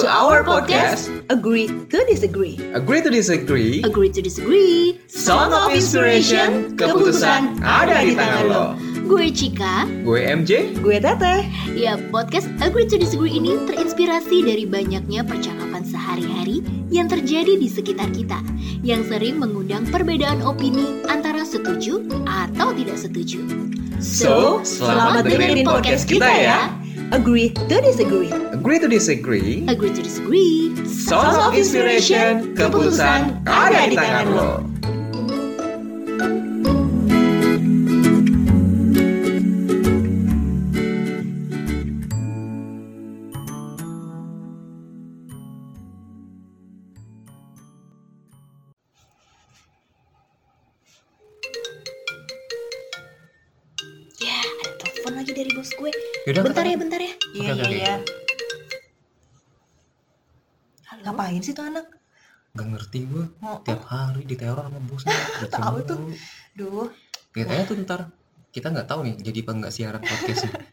to our podcast, Agree to Disagree. Agree to Disagree, Agree to Disagree. Song of Inspiration, keputusan ada di tangan lo. Gue Cika. Gue MJ, Gue Teteh. Ya, podcast Agree to Disagree ini terinspirasi dari banyaknya percakapan sehari-hari yang terjadi di sekitar kita yang sering mengundang perbedaan opini antara setuju atau tidak setuju. So, selamat dengerin podcast kita ya. Agree to Disagree. Agree to Disagree, Agree to Disagree. Song of Inspiration, keputusan ada di tangan sih tuh anak? Gak ngerti gue, Oh, tiap hari diteror sama bosnya. Tahu tuh. Duh, aja tuh ntar. Kita nggak tahu nih jadi apa nggak siaran podcast ini.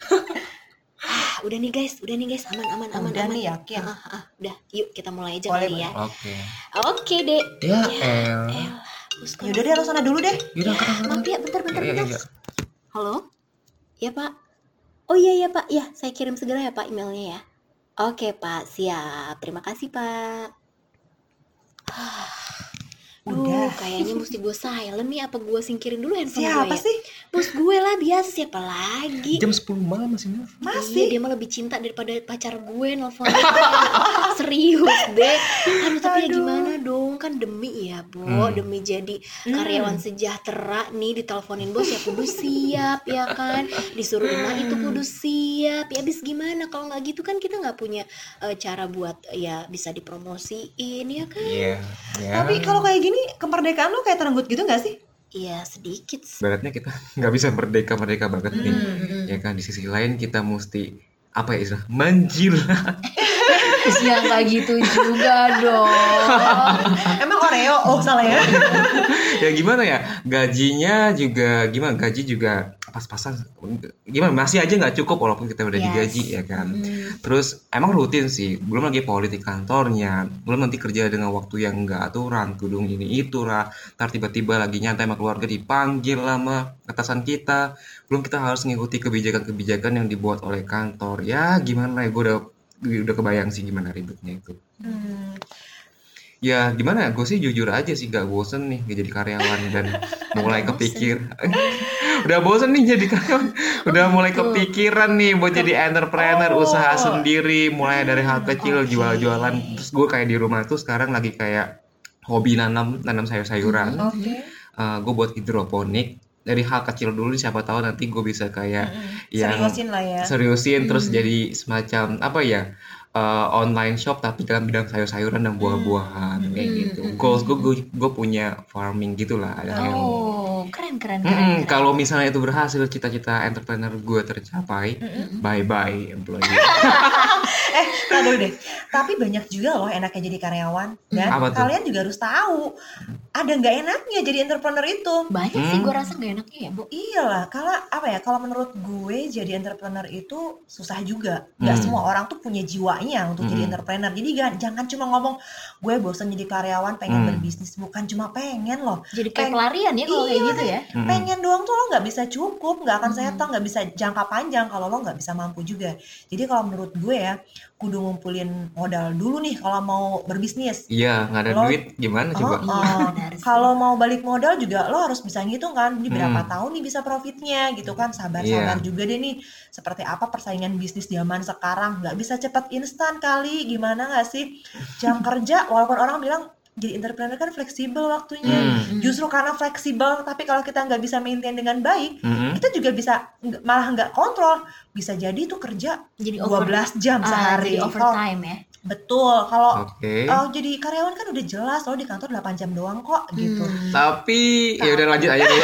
Ah, udah nih guys, udah nih guys, aman aman aman udah aman. nih yakin. Ah, ah, udah, yuk kita mulai aja Boleh, kali ya. Oke. Oke deh. Ya, Ya, El. gue. Yaudah deh, lo sana dulu deh. Yaudah, angkat, angkat, Maaf ya, bentar bentar Iya, iya, bentar. iya. Halo? Ya pak? Oh iya ya pak, ya saya kirim segera ya pak emailnya ya. Oke pak, siap. Terima kasih pak. Duh, Udah. kayaknya mesti gue silent nih apa gue singkirin dulu handphone Siapa gue ya? sih? Bos gue lah biasa siapa lagi? Jam 10 malam masih nelfon. Iya, Masih. dia mah lebih cinta daripada pacar gue nelfon Serius deh Aduh tapi ya Aduh. gimana dong Kan demi ya Bu Hmm. Demi jadi Hmm. karyawan sejahtera nih Diteleponin bos ya kudu siap ya kan Disuruh rumah itu kudu siap Ya abis gimana Kalau nggak gitu kan kita nggak punya eh, Cara buat ya bisa dipromosiin ya kan Iya. ya. Tapi kalau kayak gini, kemerdekaan lo kayak terenggut gitu gak sih? Iya sedikit Beratnya kita nggak bisa merdeka merdeka banget nih. Hmm. Ya kan di sisi lain kita mesti apa ya istilah menjilat. Ya nggak gitu juga dong. Emang Oreo? Oh, salah ya. ya gimana ya? Gajinya juga gimana? Gaji juga pas-pasan. Gimana? Masih aja nggak cukup walaupun kita udah Yes. digaji ya kan? Hmm. terus emang rutin sih. Belum lagi politik kantornya. Belum nanti kerja dengan waktu yang nggak aturan. Kudung ini itu lah ntar tiba-tiba lagi nyantai sama keluarga dipanggil lama atasan kita. Belum kita harus mengikuti kebijakan-kebijakan yang dibuat oleh kantor. Ya gimana ya? Gue udah udah kebayang sih gimana ribetnya itu. Hmm. Ya gimana? Gue sih jujur aja sih gak bosen nih gak jadi karyawan dan mulai kepikir. Udah bosen nih jadi karyawan. Udah mulai kepikiran nih buat jadi entrepreneur Oh. usaha sendiri Mulai dari hal kecil oke. jual-jualan. Terus gue kayak di rumah tuh sekarang lagi kayak hobi nanam nanam sayur-sayuran. Oke. gue buat hidroponik dari hal kecil dulu siapa tahu nanti gue bisa kayak yang Seriusin lah ya. seriusin terus Hmm. jadi semacam apa ya uh, online shop tapi dalam bidang sayur-sayuran dan buah-buahan kayak Hmm, gitu. hmm, Goals gue, hmm. gue gue punya farming gitulah ada yang Oh keren keren keren, Mm-mm, keren. kalau misalnya itu berhasil cita-cita entrepreneur gue tercapai, Mm-mm. bye bye employee. Eh, dulu deh. Tapi banyak juga loh enaknya jadi karyawan. Dan Apa tuh? kalian juga harus tahu. Ada nggak enaknya jadi entrepreneur itu. Banyak sih Hmm. gue rasa gak enaknya ya bu Iyalah, kalau apa ya? Kalau menurut gue jadi entrepreneur itu susah juga. Gak Hmm. semua orang tuh punya jiwanya untuk jadi Hmm. entrepreneur. Jadi gan- jangan cuma ngomong gue bosan jadi karyawan, pengen Hmm. berbisnis. Bukan cuma pengen loh. Jadi kayak Peng- pelarian ya kalau kayak Iya, gitu ya Mm-mm. Pengen doang tuh lo nggak bisa cukup, nggak akan Hmm. settle, nggak bisa jangka panjang kalau lo nggak bisa mampu juga. Jadi kalau menurut gue ya, kudu ngumpulin modal dulu nih kalau mau berbisnis. Iya nggak ada Lo- duit gimana coba? Oh, Iya, oh. sih. Kalau mau balik modal juga lo harus bisa ngitung kan, ini berapa Hmm. tahun nih bisa profitnya gitu kan, sabar-sabar Iya. juga deh nih. Seperti apa persaingan bisnis zaman sekarang, nggak bisa cepat instan kali, gimana nggak sih? Jam kerja, walaupun orang bilang jadi entrepreneur kan fleksibel waktunya. Hmm. Justru karena fleksibel, tapi kalau kita nggak bisa maintain dengan baik, Mm-mm. kita juga bisa malah nggak kontrol. Bisa jadi tuh kerja jadi over 12 jam ah, sehari. jadi overtime ya betul, kalau Oke. Oh, jadi karyawan kan udah jelas lo di kantor 8 jam doang kok gitu. Hmm. Tapi ya udah lanjut aja dulu.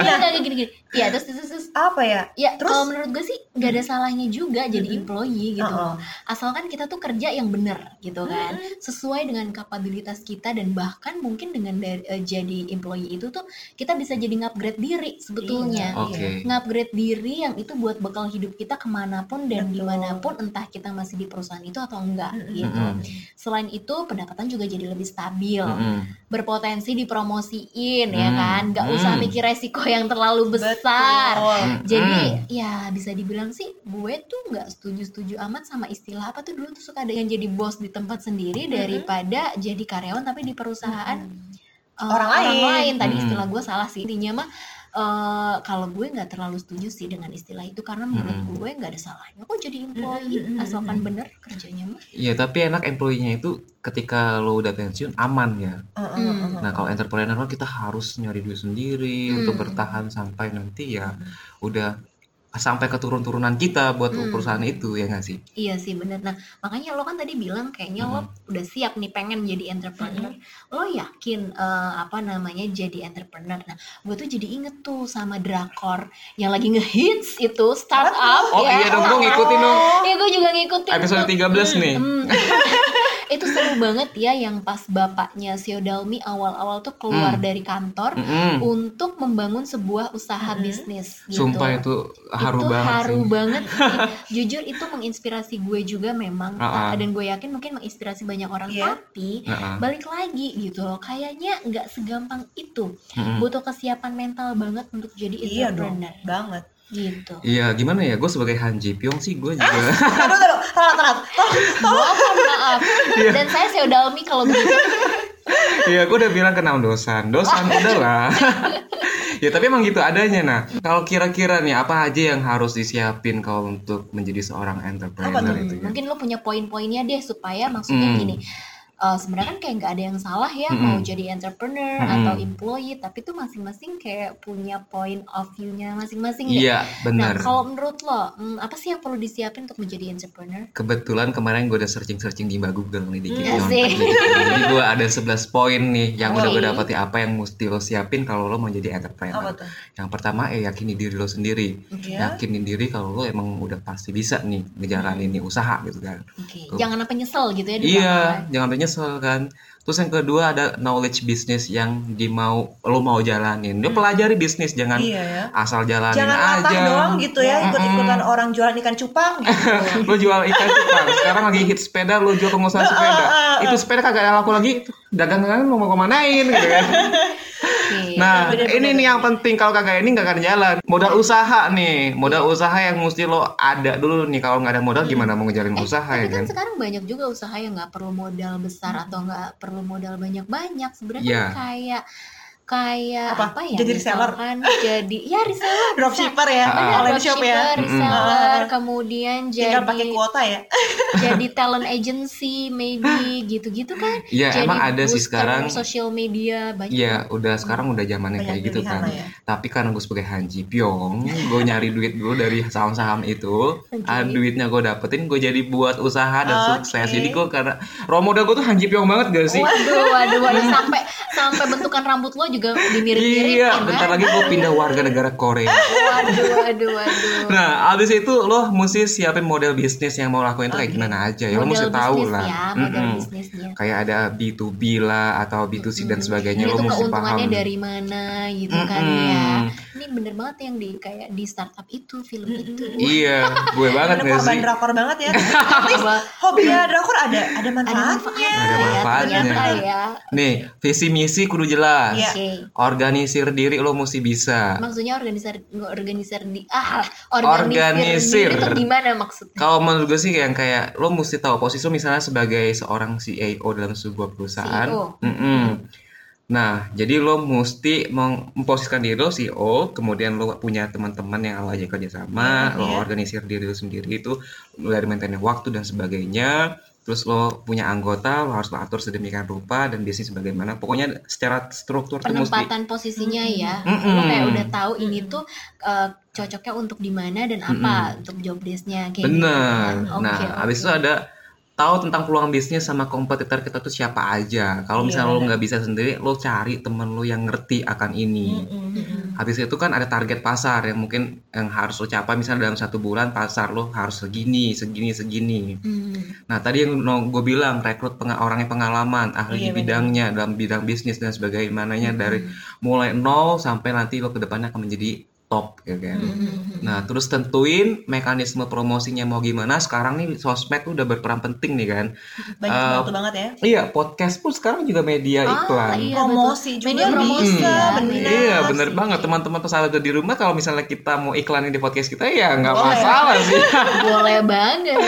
Iya kayak gini gini ya terus terus terus Apa ya? ya Terus- kalau menurut gue sih gak ada salahnya juga jadi Mm-mm. employee gitu Uh-uh. loh asalkan kita tuh kerja yang bener gitu kan sesuai dengan kapabilitas kita dan bahkan mungkin dengan dari- eh, jadi employee itu tuh kita bisa jadi ngupgrade diri sebetulnya Iya. Oke. ngupgrade diri yang itu buat bekal hidup kita ke mana pun dan Betul. di mana pun entah kita masih di perusahaan itu atau enggak Mm-mm. Gitu. Mm-mm. Selain itu pendapatan juga jadi lebih stabil, Mm-mm. berpotensi dipromosiin ya Hmm. kan, nggak usah Hmm. mikir resiko yang terlalu besar. Betul. Mm-mm. Jadi ya bisa dibilang sih gue tuh nggak setuju-setuju amat sama istilah apa tuh dulu tuh suka ada yang jadi bos di tempat sendiri Mm-mm. daripada jadi karyawan tapi di perusahaan eh, Orang lain. Tadi Mm-mm. istilah gue salah sih intinya mah eh, kalau gue nggak terlalu setuju sih dengan istilah itu karena menurut Mm-mm. gue nggak ada salahnya kok jadi employee Mm-mm. asalkan bener kerjanya mah. Iya, tapi enak employee-nya itu ketika lo udah pensiun aman ya. Heeh, Hmm. Nah, kalau entrepreneur kan kita harus nyari duit sendiri Hmm. untuk bertahan sampai nanti ya udah sampai ke turun-turunan kita buat Hmm. perusahaan itu ya nggak sih? Iya sih bener. Nah makanya lo kan tadi bilang kayaknya lo udah siap nih pengen jadi entrepreneur. Lo yakin eh, apa namanya jadi entrepreneur? Nah gue tuh jadi inget tuh sama drakor yang lagi ngehits itu startup. Oh ya. iya dong, gue ngikutin dong. Iya gue juga ngikutin. Episode tuh. 13 nih. Hmm. itu seru banget ya yang pas bapaknya Siodalmi awal-awal tuh keluar Hmm. dari kantor Mm-mm. untuk membangun sebuah usaha Mm-mm. bisnis. Gitu Sumpah itu haru itu banget haru sih. banget. Jujur itu menginspirasi gue juga memang Ah, ah. dan gue yakin mungkin menginspirasi banyak orang Iya. tapi Nah, balik lagi gitu loh kayaknya nggak segampang itu mm-mm. butuh kesiapan mental banget untuk jadi Iya dong, entrepreneur banget. Gitu Iya, gimana ya? Gue sebagai Han Ji Pyong sih gue juga. Aduh, aduh, telat, telat. mohon maaf Iya. dan saya Seodalmi kalau begitu Iya, gue udah bilang ke enam dosan. Dosan udahlah. ya tapi emang gitu adanya. Nah, kalau kira-kira nih apa aja yang harus disiapin kalau untuk menjadi seorang entrepreneur itu ya? mungkin lo punya poin-poinnya deh supaya maksudnya Hmm. gini eh, sebenarnya kan kayak nggak ada yang salah ya Mm-mm. mau jadi entrepreneur Mm-mm. atau employee tapi tuh masing-masing kayak punya point of view-nya masing-masing deh. Iya, Nah, benar. kalau menurut lo, hmm, apa sih yang perlu disiapin untuk menjadi entrepreneur? Kebetulan kemarin gue udah searching-searching di Mbak Google nih dikit Iya nyontek sih. Jadi gue ada 11 poin nih yang udah gue Oke. dapati apa yang mesti lo siapin kalau lo mau jadi Apa entrepreneur. tuh? Yang pertama ya yakini diri lo sendiri. Iya. Yakinin diri kalau lo emang udah pasti bisa nih ngejalanin nih usaha gitu kan. Oke, Tuh. jangan apa nyesel gitu ya di Iya, belakang. jangan sampai nyesel kan. Terus yang kedua ada knowledge business yang di mau lo mau jalanin. Lo pelajari bisnis jangan Iya ya. asal jalanin Jangan aja. doang gitu ya, ikut-ikutan orang jualan ikan cupang gitu. lo jual ikan cupang. Sekarang lagi hit sepeda, lo jual pengusaha sepeda. Itu sepeda kagak ada laku lagi. Dagangan lo mau kemanain gitu kan. Oke. Nah, bener-bener. ini nih yang penting kalau kagak ini nggak akan jalan. Modal usaha nih, modal usaha yang mesti lo ada dulu nih. Kalau nggak ada modal gimana mau ngejalin Eh, usaha ya kan kan? sekarang banyak juga usaha yang nggak perlu modal besar atau nggak perlu modal banyak-banyak. Sebenarnya Iya. kan kayak kayak Apa? apa, ya? Jadi reseller? misalkan jadi ya reseller. Dropshipper ya, Ah. online shop ya. Dropshipper, reseller, kemudian Tinggal pakai jadi kuota ya. jadi talent agency maybe gitu-gitu kan. Iya, jadi emang ada sih sekarang. social media banyak. Iya, udah sekarang udah zamannya Banyak kayak gitu kan. ya. Tapi karena gue sebagai Hanji Pyong, gue nyari duit dulu dari saham-saham itu. Oke. Ah, duitnya gue dapetin, gue jadi buat usaha dan Oke. sukses. Jadi gue karena role model gue tuh Hanji Pyong banget gak sih? Waduh, waduh, waduh sampai sampai bentukan rambut lo juga dimirip-miripin Iya, kan? bentar lagi gue pindah warga negara Korea. Waduh, waduh, waduh. Nah, abis itu lo mesti siapin model bisnis yang mau lakuin tuh kayak Oke. gimana aja ya. Lo mesti tahu lah. ya, model Mm-mm. bisnisnya. Kayak ada B2B lah atau B2C dan Mm-mm. sebagainya. Ini Lo mesti keuntungannya paham. dari mana gitu kan Mm-mm. ya. Ini bener banget yang di kayak di startup itu, film itu. Iya, gue banget gak korban sih? drakor banget ya. Tapi Wah, hobinya drakor ada ada ada manfaatnya. Ada ya, manfaatnya. ternyata ya. Nih, visi misi kudu jelas. Iya. Organisir diri lo mesti bisa. Maksudnya organisir organisir di ah organisir, Organisir. diri itu gimana maksudnya? Kalau menurut gue sih yang kayak lo mesti tahu posisi lo misalnya sebagai seorang CEO dalam sebuah perusahaan. CEO. Nah, jadi lo mesti memposisikan diri lo CEO, kemudian lo punya teman-teman yang lo ajak kerjasama, Iya, lo iya. organisir diri lo sendiri itu dari maintain waktu dan sebagainya. Terus lo punya anggota, lo harus lo atur sedemikian rupa dan bisnis bagaimana. Pokoknya secara struktur tuh mesti penempatan posisinya ya Mm-mm. lo kayak udah tahu ini tuh uh, cocoknya untuk di mana dan apa untuk job desk-nya kayak gitu Bener. kan. Oke, nah, habis itu ada tahu tentang peluang bisnis sama kompetitor kita tuh siapa aja. Kalau Iya, misalnya lo nggak bisa sendiri, lo cari temen lo yang ngerti akan ini. Habis itu kan ada target pasar yang mungkin yang harus lo capai. Misalnya dalam satu bulan pasar lo harus segini, segini, segini. Hmm. Nah tadi yang gue bilang rekrut penga- orang yang pengalaman, ahli Iya, di bidangnya dalam bidang bisnis dan sebagainya dari mulai nol sampai nanti lo ke depannya akan menjadi top ya kan. Mm-mm. Nah, terus tentuin mekanisme promosinya mau gimana. Sekarang nih sosmed tuh udah berperan penting nih kan. Banyak Eh, bantu banget ya. Iya, podcast pun sekarang juga media Ah, iklan. iya, Promosi juga Media promosi ya, benar. benar. Iya, bener banget teman-teman pesahabat di rumah kalau misalnya kita mau iklanin di podcast kita ya nggak masalah sih. Boleh banget.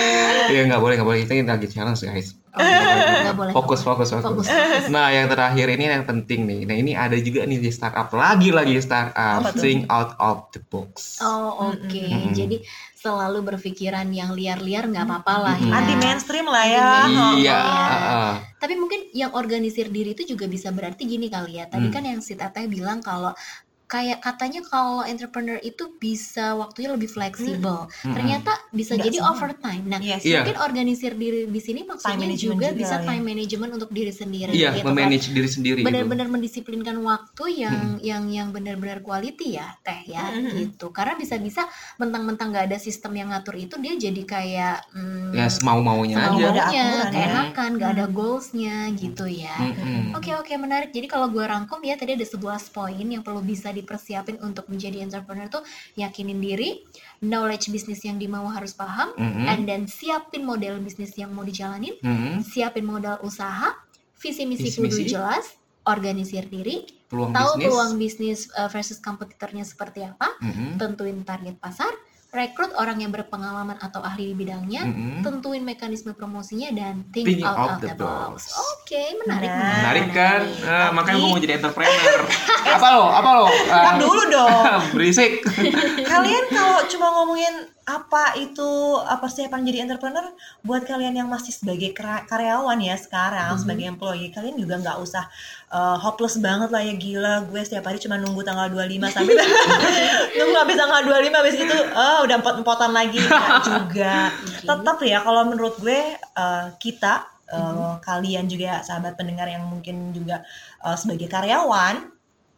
Iya nggak boleh nggak boleh kita lagi challenge guys. Oh, nggak boleh. Fokus fokus fokus. Fokus. Nah yang terakhir ini yang penting nih. Nah ini ada juga nih di startup lagi lagi startup tuh? think out of the box. Oh, oke. Mm-mm. Jadi selalu berpikiran yang liar-liar nggak apa-apa lah Mm-mm. ya. Anti mainstream lah ya. Iya. Oh, iya. heeh. Tapi mungkin yang organisir diri itu juga bisa berarti gini kali ya. Tadi Hmm. kan yang si Teteh bilang kalau kayak katanya kalau entrepreneur itu bisa waktunya lebih fleksibel. Mm-mm. Ternyata bisa Nggak jadi semua. overtime. Nah, Yes. Iya. mungkin organisir diri di sini maksudnya juga, juga bisa ya. time management untuk diri sendiri Iya, gitu kan. memanage diri sendiri gitu. benar-benar mendisiplinkan waktu yang yang yang benar-benar quality ya teh ya Mm-mm. gitu karena bisa-bisa mentang-mentang nggak ada sistem yang ngatur itu dia jadi kayak hmm, Ya semau-maunya Semau- aja. Nggak ada maunya ya. keenakan nggak ada Hmm. goalsnya gitu ya. Oke oke menarik. Jadi kalau gue rangkum ya tadi ada 11 poin yang perlu bisa dipersiapin untuk menjadi entrepreneur tuh yakinin diri, knowledge bisnis yang dimau harus paham, Mm-mm. and then siapin model bisnis yang mau dijalanin, Mm-mm. siapin modal usaha, visi misi kudu jelas, organisir diri, Peluang tahu bisnis. peluang bisnis uh, versus kompetitornya seperti apa, Mm-mm. tentuin target pasar, rekrut orang yang berpengalaman atau ahli di bidangnya, Mm-mm. tentuin mekanisme promosinya dan think Think out, out of the the box. box. Oke, menarik. Nah, Menarik kan? Ah, makanya gue Tapi- mau jadi entrepreneur. apa lo? Apa lo? Ntar dulu dong. berisik. kalian kalau cuma ngomongin apa itu apa persiapan jadi entrepreneur? Buat kalian yang masih sebagai karyawan ya sekarang Mhm. sebagai employee kalian juga nggak usah uh, hopeless banget lah ya gila gue setiap hari cuma nunggu tanggal 25 sampai nunggu habis tanggal 25 habis itu oh udah empot-empotan lagi. Nggak juga. Tetap ya kalau menurut gue uh, kita uh, kalian juga sahabat pendengar yang mungkin juga uh, sebagai karyawan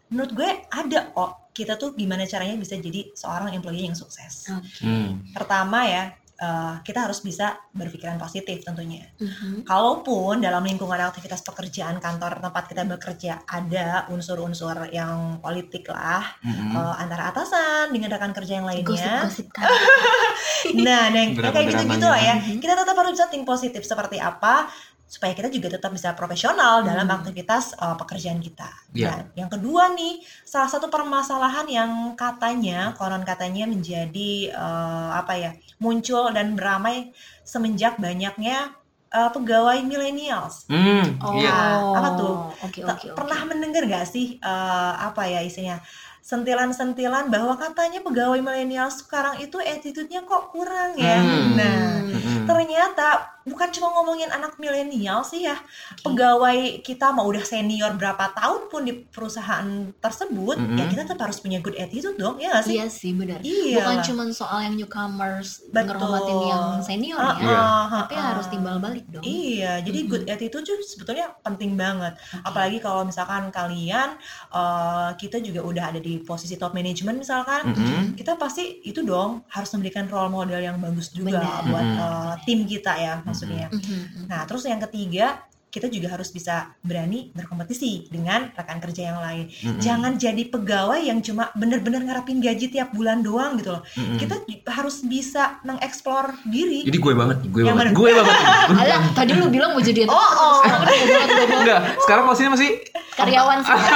menurut gue ada kok kita tuh gimana caranya bisa jadi seorang employee yang sukses Oke. Hmm. pertama ya eh, kita harus bisa berpikiran positif tentunya Mhm. kalaupun dalam lingkungan aktivitas pekerjaan kantor tempat kita bekerja ada unsur-unsur yang politik lah Mm-mm. eh, antara atasan dengan rekan kerja yang lainnya Gosip-gosip kan. nah nah yang kayak gitu-gitu lah ya Mhm. kita tetap harus bisa think positif seperti apa supaya kita juga tetap bisa profesional dalam Hmm. aktivitas uh, pekerjaan kita. Iya. Dan yang kedua nih, salah satu permasalahan yang katanya konon katanya menjadi uh, apa ya muncul dan beramai semenjak banyaknya uh, pegawai millennials. Hmm, Oh, iya. apa tuh? Oke Ta- oke oke. Pernah mendengar gak sih uh, apa ya isinya sentilan-sentilan bahwa katanya pegawai milenial sekarang itu attitude-nya kok kurang ya. Hmm. Nah, Mm-mm. Ternyata bukan cuma ngomongin anak milenial sih ya pegawai kita mau udah senior berapa tahun pun di perusahaan tersebut Mm-mm. ya kita tetap harus punya good attitude dong ya sih Iya sih benar. Iya Bukan cuma soal yang newcomers Betul. yang senior Ah, ya, ah, tapi ah, harus timbal balik dong. Iya, jadi Mhm. good attitude tuh sebetulnya penting banget. Oke. Apalagi kalau misalkan kalian, eh, kita juga udah ada di posisi top management misalkan, Mm-mm. kita pasti itu dong harus memberikan role model yang bagus juga Benar. buat Mhm. eh, tim kita ya maksudnya. Mhm. Nah, terus yang ketiga, kita juga harus bisa berani berkompetisi dengan rekan kerja yang lain. Mm-mm. Jangan jadi pegawai yang cuma bener-bener ngarapin gaji tiap bulan doang gitu loh. Mm-mm. Kita harus bisa mengeksplor diri. Jadi gue banget, gue Yang banget, gue banget. Alah, tadi lu bilang mau jadi Oh, oh. sekarang banget gue Enggak, sekarang posisinya masih karyawan sih.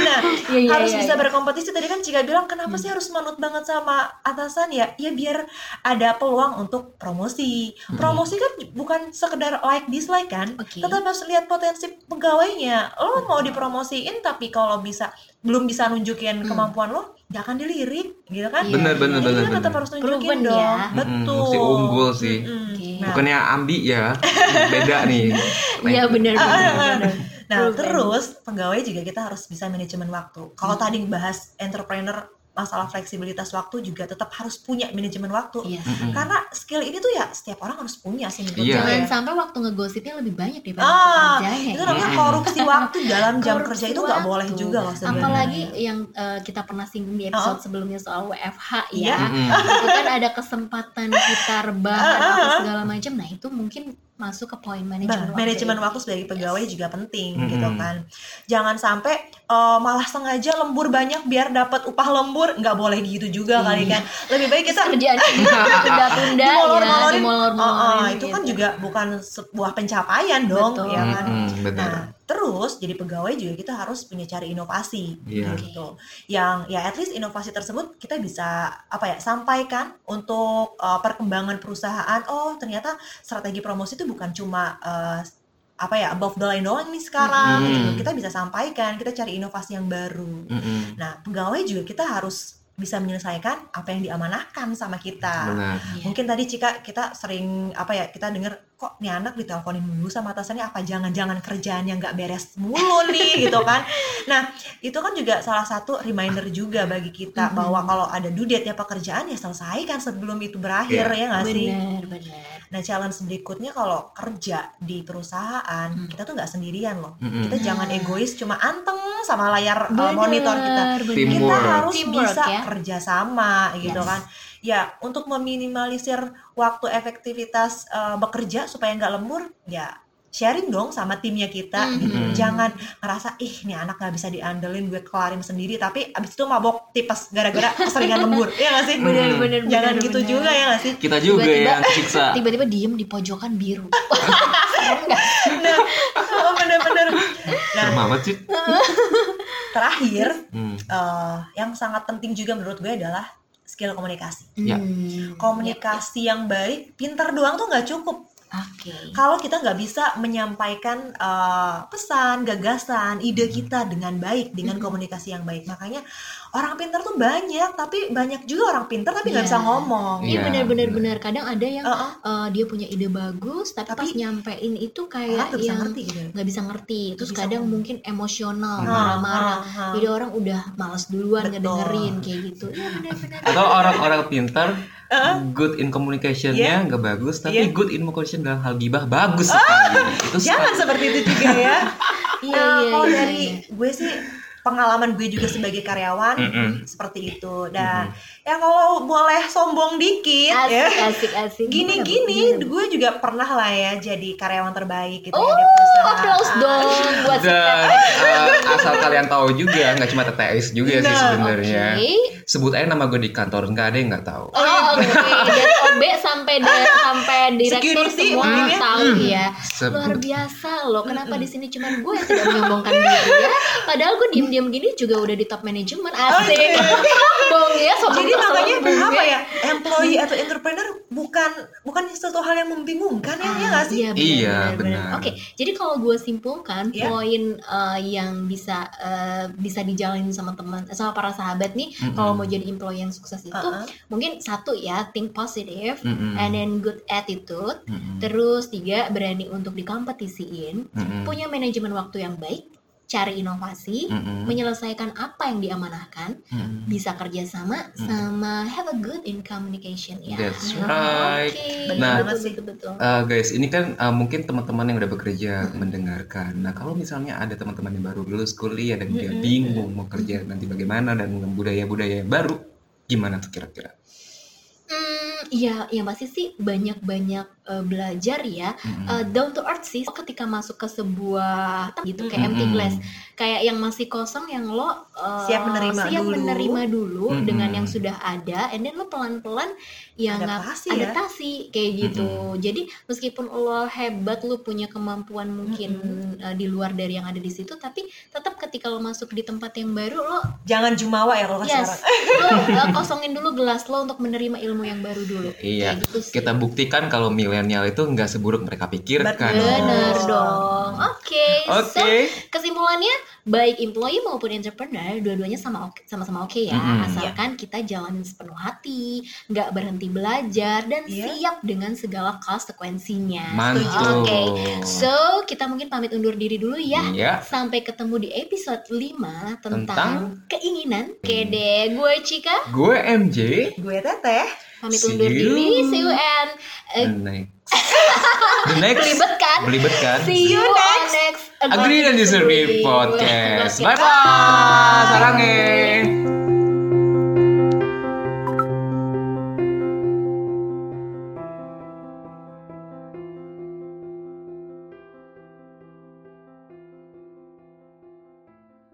Nah, Iya, iya, harus iya, bisa iya. berkompetisi tadi kan Cika bilang kenapa sih harus manut banget sama atasan ya ya biar ada peluang untuk promosi promosi kan bukan sekedar like dislike kan Oke. tetap harus lihat potensi pegawainya lo mau dipromosiin tapi kalau bisa belum bisa nunjukin Hmm. kemampuan lo gak akan dilirik gitu kan bener, bener, Jadi bener, tetap bener. harus nunjukin Proven dong ya. Betul mesti unggul sih. Mm-mm. Oke. Nah, Bukannya ambi ya, beda nih. Iya benar Ah, benar. ah, ah. benar. Nah, Proven. terus pegawai juga kita harus bisa manajemen waktu. Kalau Hmm. tadi bahas entrepreneur masalah fleksibilitas waktu juga tetap harus punya manajemen waktu. Iya. Mm-mm. Karena skill ini tuh ya setiap orang harus punya sih menurut Iya. Jangan ya. sampai waktu ngegosipnya lebih banyak daripada Ah, pekerjaannya. itu ya. namanya Mm-mm. korupsi waktu dalam jam Korupsi kerja itu nggak boleh juga loh sebenarnya. Apalagi yang eh, kita pernah singgung di episode sebelumnya soal WFH ya. Mm-mm. itu kan ada kesempatan kita rebahan Ah, ah, apa ah. segala macam. Nah, itu mungkin masuk ke poin manajemen waktu. manajemen waktu sebagai pegawai Yes. juga penting Mm-mm. gitu kan. Jangan sampai eh, malah sengaja lembur banyak biar dapat upah lembur, nggak boleh gitu juga kali Iya. kan. Lebih baik kita kerjaan tunda-tunda ya, dimolor-molorin. Oh, oh, itu kan gitu. juga bukan sebuah pencapaian dong, Betul. ya kan. Mm-mm, benar. Nah, terus jadi pegawai juga kita harus punya cari inovasi Iya. gitu. Yang ya at least inovasi tersebut kita bisa apa ya sampaikan untuk uh, perkembangan perusahaan. Oh, ternyata strategi promosi itu bukan cuma uh, apa ya above the line doang nih sekarang Hmm. gitu. Kita bisa sampaikan, kita cari inovasi yang baru. Mm-mm, Nah, pegawai juga kita harus bisa menyelesaikan apa yang diamanahkan sama kita. benar. Iya. Mungkin tadi Cika kita sering apa ya kita dengar kok nih anak diteleponin dulu sama atasannya apa jangan-jangan kerjaannya nggak beres mulu nih gitu kan. Nah itu kan juga salah satu reminder juga bagi kita Mhm. bahwa kalau ada due date-nya pekerjaan ya selesaikan sebelum itu berakhir Iya. ya nggak sih. benar benar Nah challenge berikutnya kalau kerja di perusahaan Hmm. kita tuh nggak sendirian loh. Mm-mm. Kita jangan egois cuma anteng sama layar uh, Benar, monitor kita benar. kita harus Teamwork, bisa ya. Kerjasama gitu Yes. kan ya untuk meminimalisir waktu efektivitas uh, bekerja supaya nggak lembur ya sharing dong sama timnya kita gitu Mhm. jangan ngerasa ih nih anak nggak bisa diandelin gue kelarin sendiri tapi abis itu mabok tipes gara-gara keseringan lembur ya nggak sih benar Hmm. benar jangan benar, gitu benar. juga ya nggak sih Kita juga Tiba-tiba- yang siksa. tiba-tiba diem di pojokan biru nah oh, bener-bener nah Serem amat sih. Terakhir Hmm. uh, yang sangat penting juga menurut gue adalah skill komunikasi Ya. Hmm, komunikasi yang baik pinter doang tuh nggak cukup oke kalau kita nggak bisa menyampaikan uh, pesan, gagasan, ide kita dengan baik, dengan komunikasi yang baik. Makanya orang pintar tuh banyak, tapi banyak juga orang pintar tapi nggak Iya. bisa ngomong. Iya Iya, benar-benar benar. benar. Kadang ada yang Uh-uh. eh, dia punya ide bagus, tapi, Tapi pas nyampein itu Orang kayak nggak bisa yang ngerti gitu. nggak bisa ngerti. Terus bisa kadang ngomong. mungkin emosional, Hmm. marah-marah. Ah, ah, ah. Jadi orang udah malas duluan Betul. ngedengerin kayak gitu. Iya benar-benar. Atau orang-orang pintar Uh-uh. good in communication-nya nggak bagus, tapi Iya. good in communication dalam hal gibah bagus sekali. Itu Jangan seperti itu juga ya. Iya iya. kalau iya, dari iya. gue sih pengalaman gue juga sebagai karyawan Mm-mm. seperti itu. Dan ya kalau boleh sombong dikit ya. asik asik asik. Gini-gini Gimana, Bu? gue juga pernah lah ya jadi karyawan terbaik gitu Oh, ya di perusahaan. applause dong buat Dan eh, asal kalian tahu juga, nggak cuma TTS juga sih Nah, sebenarnya. Oke. Sebut aja nama gue di kantor, nggak ada yang nggak tahu. Oh, oke. Dari OB sampai da- sampai direktur Security semua ya. tahu ya. Sebut. Luar biasa loh. Kenapa di sini cuma gue yang tidak menyombongkan diri ya? Padahal gue diem-diem gini juga udah di top manajemen asik. Bong ya, Jadi makanya sombong apa ya. ya employee atau entrepreneur bukan bukan sesuatu hal yang membingungkan ya ya nggak sih? Iya, benar, Iya, benar, benar. benar. Oke, jadi kalau gue simpulkan Iya. poin eh, yang bisa eh, bisa dijalanin sama teman sama para sahabat nih Mm-mm. kalau mau jadi employee yang sukses itu Uh-uh. mungkin satu ya think positive Mm-mm. and then good attitude Mm-mm. terus tiga berani untuk dikompetisiin Mm-mm. punya manajemen waktu yang baik cari inovasi Mm-mm. menyelesaikan apa yang diamanahkan Mm-mm. bisa kerjasama Mm. sama have a good in communication ya That's right. oke Nah, betul betul betul Uh, guys, ini kan uh, mungkin teman-teman yang udah bekerja mendengarkan. Nah, kalau misalnya ada teman-teman yang baru lulus kuliah dan dia Mm-mm. bingung mau kerja nanti bagaimana dan budaya-budaya yang baru, gimana tuh kira-kira? Hmm, ya, yang pasti sih banyak-banyak eh, belajar ya. Mm-mm. Eh, down to earth sih. Ketika masuk ke sebuah gitu kayak empty Mm-mm. glass, kayak yang masih kosong yang lo eh, Siap menerima siap dulu. menerima dulu Mm-mm. dengan yang sudah ada, and then lo pelan-pelan ya nggak- Adaptasi ya. adaptasi kayak gitu. Jadi meskipun lo hebat, lo punya kemampuan mungkin eh, di luar dari yang ada di situ, tapi tetap ketika lo masuk di tempat yang baru, lo Jangan jumawa ya kalau Yes, sekarang. lo uh, kosongin dulu gelas lo untuk menerima ilmu yang baru dulu. Iya, Kayak gitu sih. kita buktikan kalau milenial itu nggak seburuk mereka pikirkan. Bener dong. Oke. Oke. So, kesimpulannya baik employee maupun entrepreneur dua-duanya sama oke- sama-sama oke ya, Mm-mm. asalkan kita jalanin sepenuh hati, nggak berhenti belajar dan Iya. siap dengan segala konsekuensinya. Oke. So, kita mungkin pamit undur diri dulu ya. Iya. Sampai ketemu di episode 5 tentang, Tentang? keinginan. Oke deh, gue Cika Gue MJ. Gue teteh. pamit See undur you. diri. See you and uh. The next. belibet kan? Belibet kan? See you on next Agree dan Disagree Agree. Podcast. Bye bye. Sarangnya.